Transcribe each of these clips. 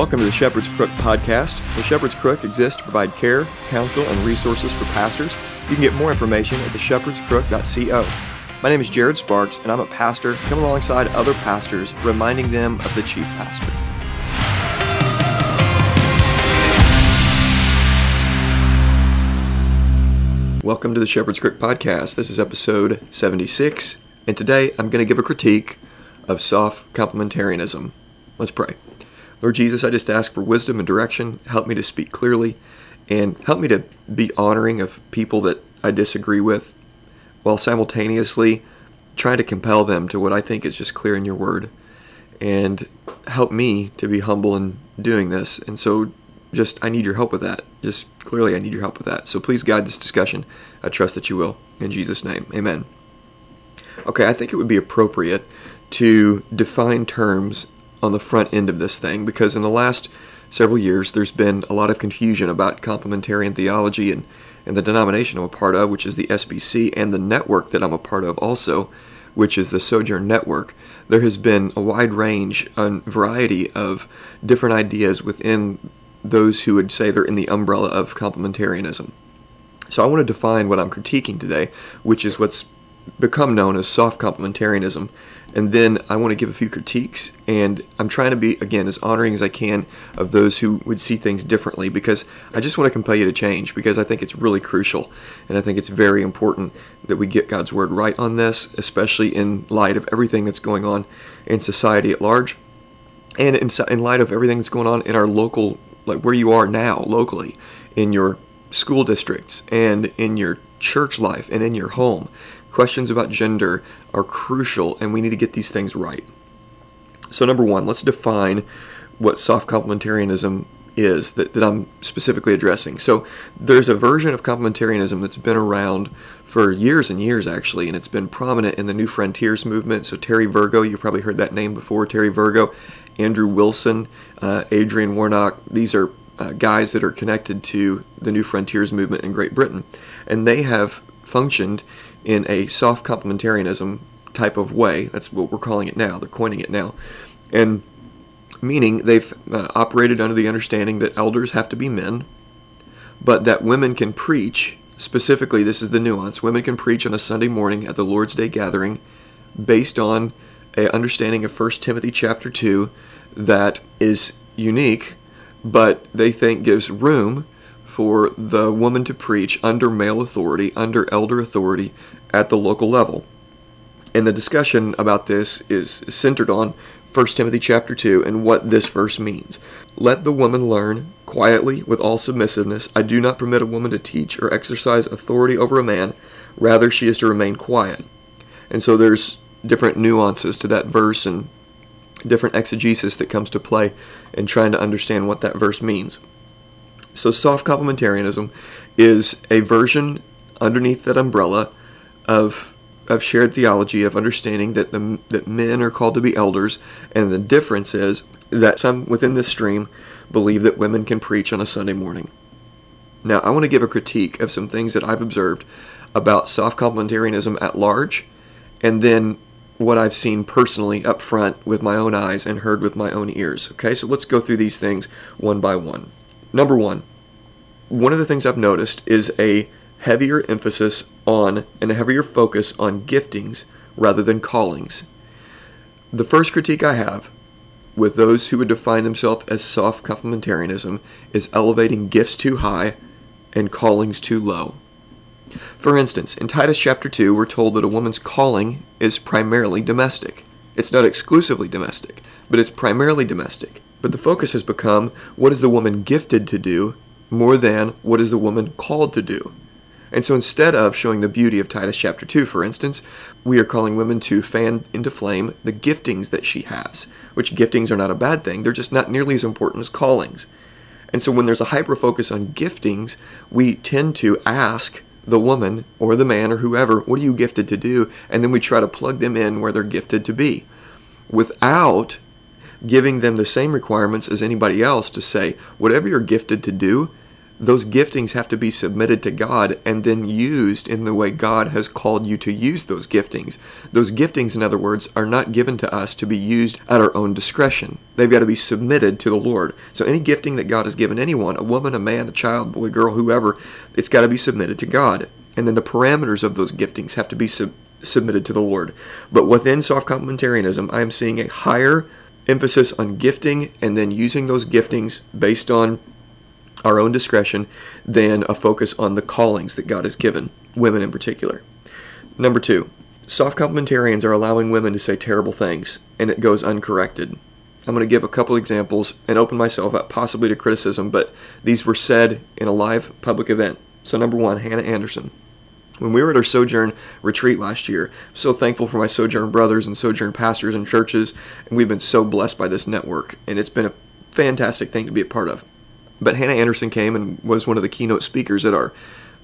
Welcome to the Shepherd's Crook podcast. The Shepherd's Crook exists to provide care, counsel, and resources for pastors. You can get more information at theshepherdscrook.co. My name is Jared Sparks, and I'm a pastor coming alongside other pastors, reminding them of the chief pastor. Welcome to the Shepherd's Crook podcast. This is episode 76, and today I'm going to give a critique of soft complementarianism. Let's pray. Lord Jesus, I just ask for wisdom and direction. Help me to speak clearly and help me to be honoring of people that I disagree with while simultaneously trying to compel them to what I think is just clear in your word. And help me to be humble in doing this. And so just I need your help with that. Just clearly I need your help with that. So please guide this discussion. I trust that you will. In Jesus' name. Amen. Okay, I think it would be appropriate to define terms on the front end of this thing because in the last several years there's been a lot of confusion about complementarian theology and, and the denomination I'm a part of, which is the SBC, and the network that I'm a part of also, which is the Sojourn Network. There has been a wide range, a variety of different ideas within those who would say they're in the umbrella of complementarianism. So I want to define what I'm critiquing today, which is what's become known as soft complementarianism. And then I want to give a few critiques, and I'm trying to be, again, as honoring as I can of those who would see things differently because I just want to compel you to change because I think it's really crucial. And I think it's very important that we get God's word right on this, especially in light of everything that's going on in society at large and in, in light of everything that's going on in our local, like where you are now, locally, in your school districts and in your church life and in your home questions about gender are crucial and we need to get these things right. So, number one, let's define what soft complementarianism is that, that I'm specifically addressing. So, there's a version of complementarianism that's been around for years and years, actually, and it's been prominent in the New Frontiers movement. So, Terry Virgo, you probably heard that name before. Terry Virgo, Andrew Wilson, uh, Adrian Warnock, these are uh, guys that are connected to the New Frontiers movement in Great Britain. And they have functioned in a soft complementarianism type of way. That's what we're calling it now. They're coining it now. And meaning they've uh, operated under the understanding that elders have to be men, but that women can preach. Specifically, this is the nuance women can preach on a Sunday morning at the Lord's Day gathering based on a understanding of 1 Timothy chapter 2 that is unique, but they think gives room for the woman to preach under male authority, under elder authority at the local level. And the discussion about this is centered on 1 Timothy chapter 2 and what this verse means. Let the woman learn quietly with all submissiveness. I do not permit a woman to teach or exercise authority over a man, rather she is to remain quiet. And so there's different nuances to that verse and different exegesis that comes to play in trying to understand what that verse means. So, soft complementarianism is a version underneath that umbrella of of shared theology of understanding that the, that men are called to be elders, and the difference is that some within this stream believe that women can preach on a Sunday morning. Now, I want to give a critique of some things that I've observed about soft complementarianism at large, and then what I've seen personally up front with my own eyes and heard with my own ears. Okay, so let's go through these things one by one. Number one, one of the things I've noticed is a heavier emphasis on and a heavier focus on giftings rather than callings. The first critique I have with those who would define themselves as soft complementarianism is elevating gifts too high and callings too low. For instance, in Titus chapter 2, we're told that a woman's calling is primarily domestic. It's not exclusively domestic, but it's primarily domestic. But the focus has become what is the woman gifted to do more than what is the woman called to do. And so instead of showing the beauty of Titus chapter 2, for instance, we are calling women to fan into flame the giftings that she has, which giftings are not a bad thing, they're just not nearly as important as callings. And so when there's a hyper focus on giftings, we tend to ask the woman or the man or whoever, what are you gifted to do? And then we try to plug them in where they're gifted to be without giving them the same requirements as anybody else to say, whatever you're gifted to do, those giftings have to be submitted to God and then used in the way God has called you to use those giftings. Those giftings, in other words, are not given to us to be used at our own discretion. They've got to be submitted to the Lord. So any gifting that God has given anyone, a woman, a man, a child, boy, girl, whoever, it's got to be submitted to God. And then the parameters of those giftings have to be sub- submitted to the Lord. But within soft complementarianism, I am seeing a higher emphasis on gifting and then using those giftings based on our own discretion than a focus on the callings that God has given, women in particular. Number two, soft complementarians are allowing women to say terrible things, and it goes uncorrected. I'm going to give a couple examples and open myself up possibly to criticism, but these were said in a live public event. So, number one, Hannah Anderson. When we were at our Sojourn retreat last year, so thankful for my Sojourn brothers and Sojourn pastors and churches, and we've been so blessed by this network, and it's been a fantastic thing to be a part of. But Hannah Anderson came and was one of the keynote speakers at our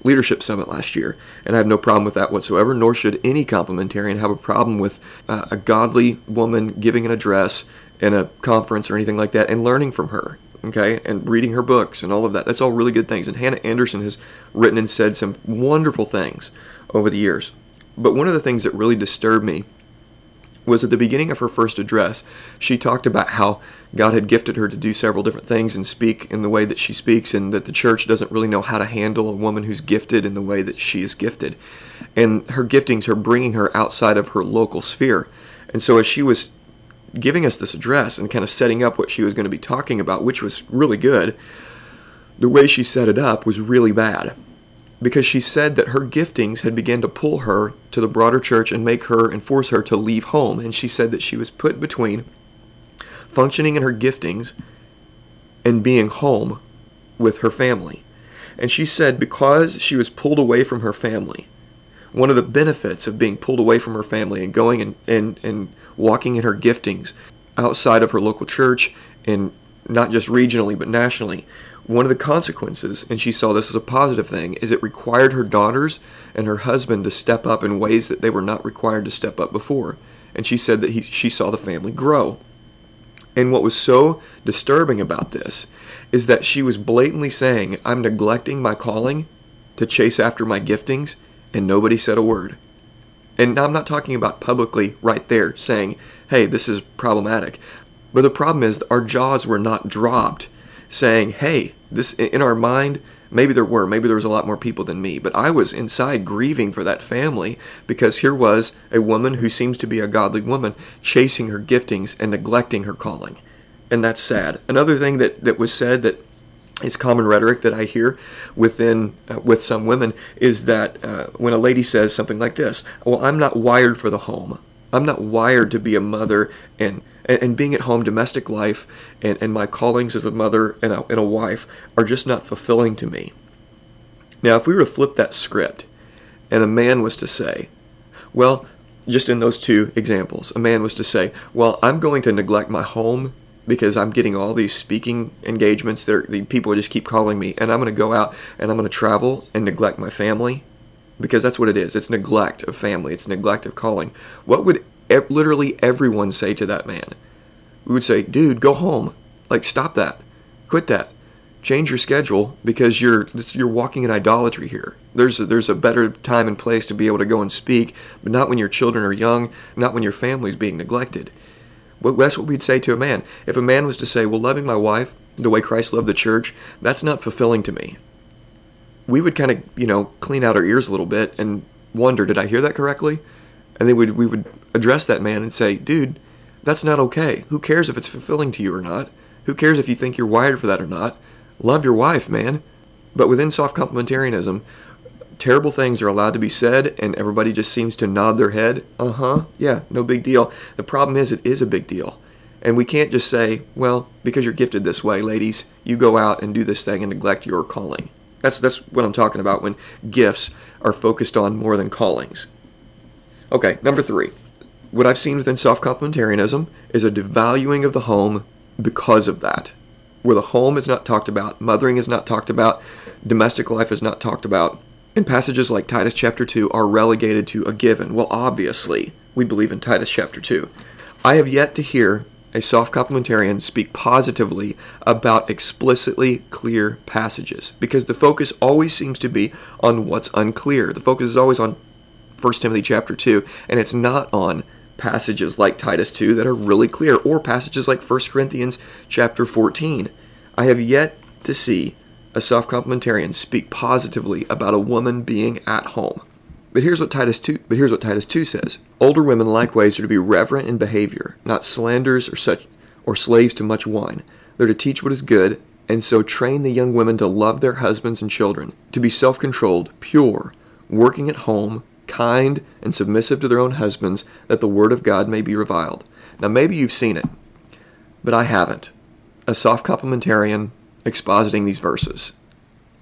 leadership summit last year, and I have no problem with that whatsoever. Nor should any complementarian have a problem with uh, a godly woman giving an address in a conference or anything like that and learning from her. Okay, and reading her books and all of that. That's all really good things. And Hannah Anderson has written and said some wonderful things over the years. But one of the things that really disturbed me was at the beginning of her first address, she talked about how God had gifted her to do several different things and speak in the way that she speaks, and that the church doesn't really know how to handle a woman who's gifted in the way that she is gifted. And her giftings are bringing her outside of her local sphere. And so, as she was giving us this address and kind of setting up what she was going to be talking about, which was really good, the way she set it up was really bad because she said that her giftings had begun to pull her to the broader church and make her and force her to leave home. And she said that she was put between functioning in her giftings and being home with her family. And she said because she was pulled away from her family, one of the benefits of being pulled away from her family and going and, and, and walking in her giftings outside of her local church and not just regionally but nationally one of the consequences, and she saw this as a positive thing, is it required her daughters and her husband to step up in ways that they were not required to step up before. And she said that he, she saw the family grow. And what was so disturbing about this is that she was blatantly saying, I'm neglecting my calling to chase after my giftings, and nobody said a word. And I'm not talking about publicly right there saying, hey, this is problematic. But the problem is our jaws were not dropped saying, hey, this in our mind, maybe there were, maybe there was a lot more people than me, but I was inside grieving for that family because here was a woman who seems to be a godly woman chasing her giftings and neglecting her calling. And that's sad. Another thing that, that was said that is common rhetoric that I hear within uh, with some women is that uh, when a lady says something like this, "Well, I'm not wired for the home. I'm not wired to be a mother and and, and being at home, domestic life, and, and my callings as a mother and a, and a wife are just not fulfilling to me. Now, if we were to flip that script and a man was to say, well, just in those two examples, a man was to say, well, I'm going to neglect my home because I'm getting all these speaking engagements that the people just keep calling me, and I'm going to go out and I'm going to travel and neglect my family because that's what it is. It's neglect of family. It's neglect of calling. What would literally everyone say to that man. We would say, dude, go home. Like, stop that. Quit that. Change your schedule because you're you're walking in idolatry here. There's a, there's a better time and place to be able to go and speak, but not when your children are young, not when your family's being neglected. That's what we'd say to a man. If a man was to say, "Well, loving my wife the way Christ loved the church," that's not fulfilling to me. We would kind of, you know, clean out our ears a little bit and wonder, did I hear that correctly? And then we would, we would address that man and say, dude, that's not okay. Who cares if it's fulfilling to you or not? Who cares if you think you're wired for that or not? Love your wife, man. But within soft complementarianism, terrible things are allowed to be said, and everybody just seems to nod their head. Uh huh, yeah, no big deal. The problem is, it is a big deal. And we can't just say, well, because you're gifted this way, ladies, you go out and do this thing and neglect your calling. That's, that's what I'm talking about when gifts are focused on more than callings. Okay, number three. What I've seen within soft complementarianism is a devaluing of the home because of that. Where the home is not talked about, mothering is not talked about, domestic life is not talked about, and passages like Titus chapter 2 are relegated to a given. Well, obviously, we believe in Titus chapter 2. I have yet to hear a soft complementarian speak positively about explicitly clear passages because the focus always seems to be on what's unclear. The focus is always on 1 Timothy chapter 2 and it's not on passages like Titus 2 that are really clear or passages like 1 Corinthians chapter 14. I have yet to see a soft complementarian speak positively about a woman being at home. But here's what Titus 2 but here's what Titus 2 says. Older women likewise are to be reverent in behavior, not slanderers or such or slaves to much wine. They're to teach what is good, and so train the young women to love their husbands and children, to be self-controlled, pure, working at home, kind, and submissive to their own husbands, that the word of God may be reviled. Now maybe you've seen it, but I haven't. A soft complementarian expositing these verses,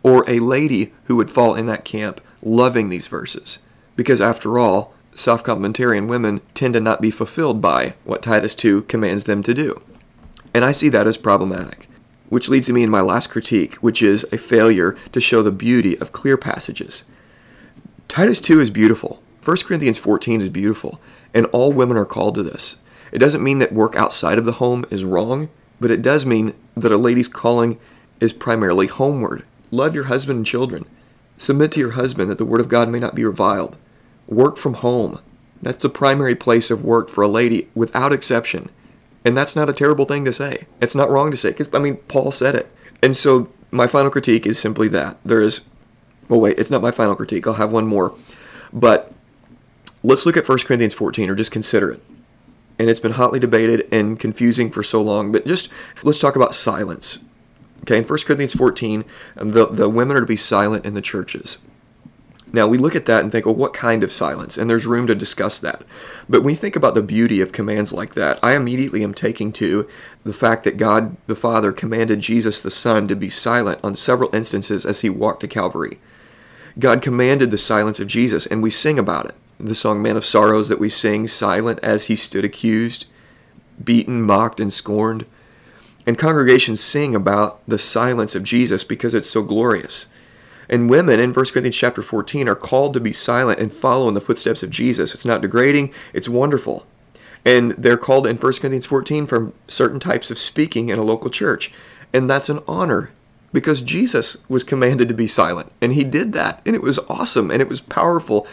or a lady who would fall in that camp loving these verses. Because after all, soft complementarian women tend to not be fulfilled by what Titus 2 commands them to do. And I see that as problematic. Which leads me in my last critique, which is a failure to show the beauty of clear passages. Titus 2 is beautiful. 1 Corinthians 14 is beautiful, and all women are called to this. It doesn't mean that work outside of the home is wrong, but it does mean that a lady's calling is primarily homeward. Love your husband and children. Submit to your husband that the word of God may not be reviled. Work from home. That's the primary place of work for a lady without exception. And that's not a terrible thing to say. It's not wrong to say because I mean Paul said it. And so my final critique is simply that. There is well wait, it's not my final critique. I'll have one more. But let's look at 1 Corinthians 14 or just consider it. And it's been hotly debated and confusing for so long, but just let's talk about silence Okay, in 1 Corinthians 14, um, the, the women are to be silent in the churches. Now, we look at that and think, well, what kind of silence? And there's room to discuss that. But when we think about the beauty of commands like that, I immediately am taking to the fact that God the Father commanded Jesus the Son to be silent on several instances as he walked to Calvary. God commanded the silence of Jesus, and we sing about it. The song Man of Sorrows that we sing, silent as he stood accused, beaten, mocked, and scorned. And congregations sing about the silence of Jesus because it's so glorious. And women in 1 Corinthians chapter 14 are called to be silent and follow in the footsteps of Jesus. It's not degrading, it's wonderful. And they're called in 1 Corinthians 14 from certain types of speaking in a local church. And that's an honor because Jesus was commanded to be silent. And he did that. And it was awesome and it was powerful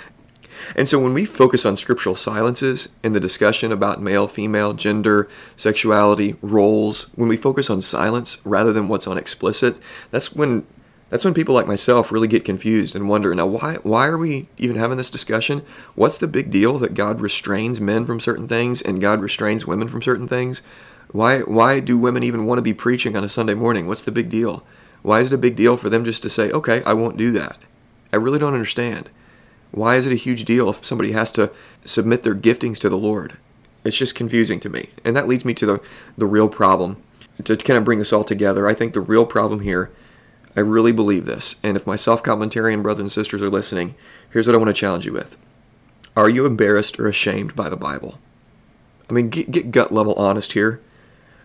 and so when we focus on scriptural silences in the discussion about male, female, gender, sexuality, roles, when we focus on silence rather than what's on explicit, that's when that's when people like myself really get confused and wonder now why why are we even having this discussion? What's the big deal that God restrains men from certain things and God restrains women from certain things? Why why do women even want to be preaching on a Sunday morning? What's the big deal? Why is it a big deal for them just to say, "Okay, I won't do that"? I really don't understand. Why is it a huge deal if somebody has to submit their giftings to the Lord? It's just confusing to me. And that leads me to the, the real problem. To kind of bring this all together, I think the real problem here, I really believe this. And if my soft complementarian brothers and sisters are listening, here's what I want to challenge you with Are you embarrassed or ashamed by the Bible? I mean, get, get gut level honest here.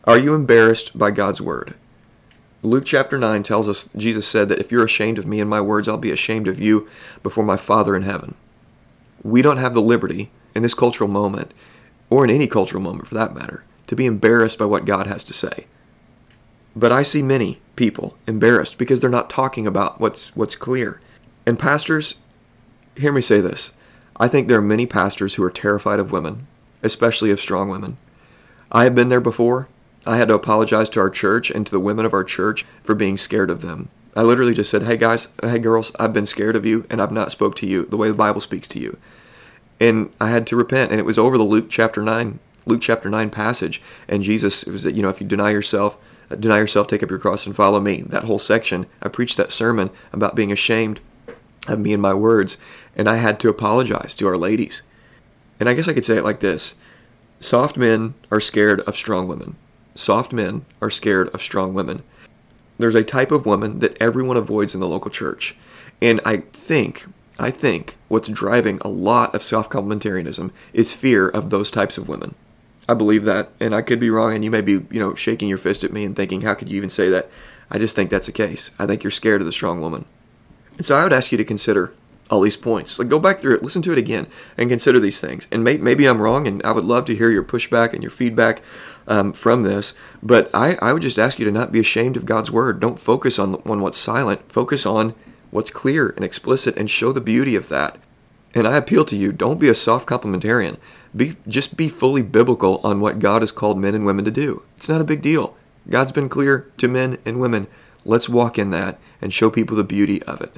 Are you embarrassed by God's Word? Luke chapter 9 tells us Jesus said that if you're ashamed of me and my words, I'll be ashamed of you before my Father in heaven. We don't have the liberty in this cultural moment, or in any cultural moment for that matter, to be embarrassed by what God has to say. But I see many people embarrassed because they're not talking about what's what's clear. And pastors, hear me say this. I think there are many pastors who are terrified of women, especially of strong women. I have been there before, I had to apologize to our church and to the women of our church for being scared of them. I literally just said, "Hey guys, hey girls, I've been scared of you and I've not spoke to you the way the Bible speaks to you." And I had to repent and it was over the Luke chapter 9 Luke chapter 9 passage and Jesus it was that you know if you deny yourself deny yourself take up your cross and follow me. That whole section, I preached that sermon about being ashamed of me and my words and I had to apologize to our ladies. And I guess I could say it like this. Soft men are scared of strong women soft men are scared of strong women. There's a type of woman that everyone avoids in the local church. And I think, I think what's driving a lot of soft complementarianism is fear of those types of women. I believe that, and I could be wrong, and you may be, you know, shaking your fist at me and thinking, how could you even say that? I just think that's the case. I think you're scared of the strong woman. And so I would ask you to consider all these points. Like go back through it, listen to it again, and consider these things. And may, maybe I'm wrong, and I would love to hear your pushback and your feedback um, from this. But I, I would just ask you to not be ashamed of God's word. Don't focus on on what's silent. Focus on what's clear and explicit, and show the beauty of that. And I appeal to you: don't be a soft complementarian. Be just be fully biblical on what God has called men and women to do. It's not a big deal. God's been clear to men and women. Let's walk in that and show people the beauty of it.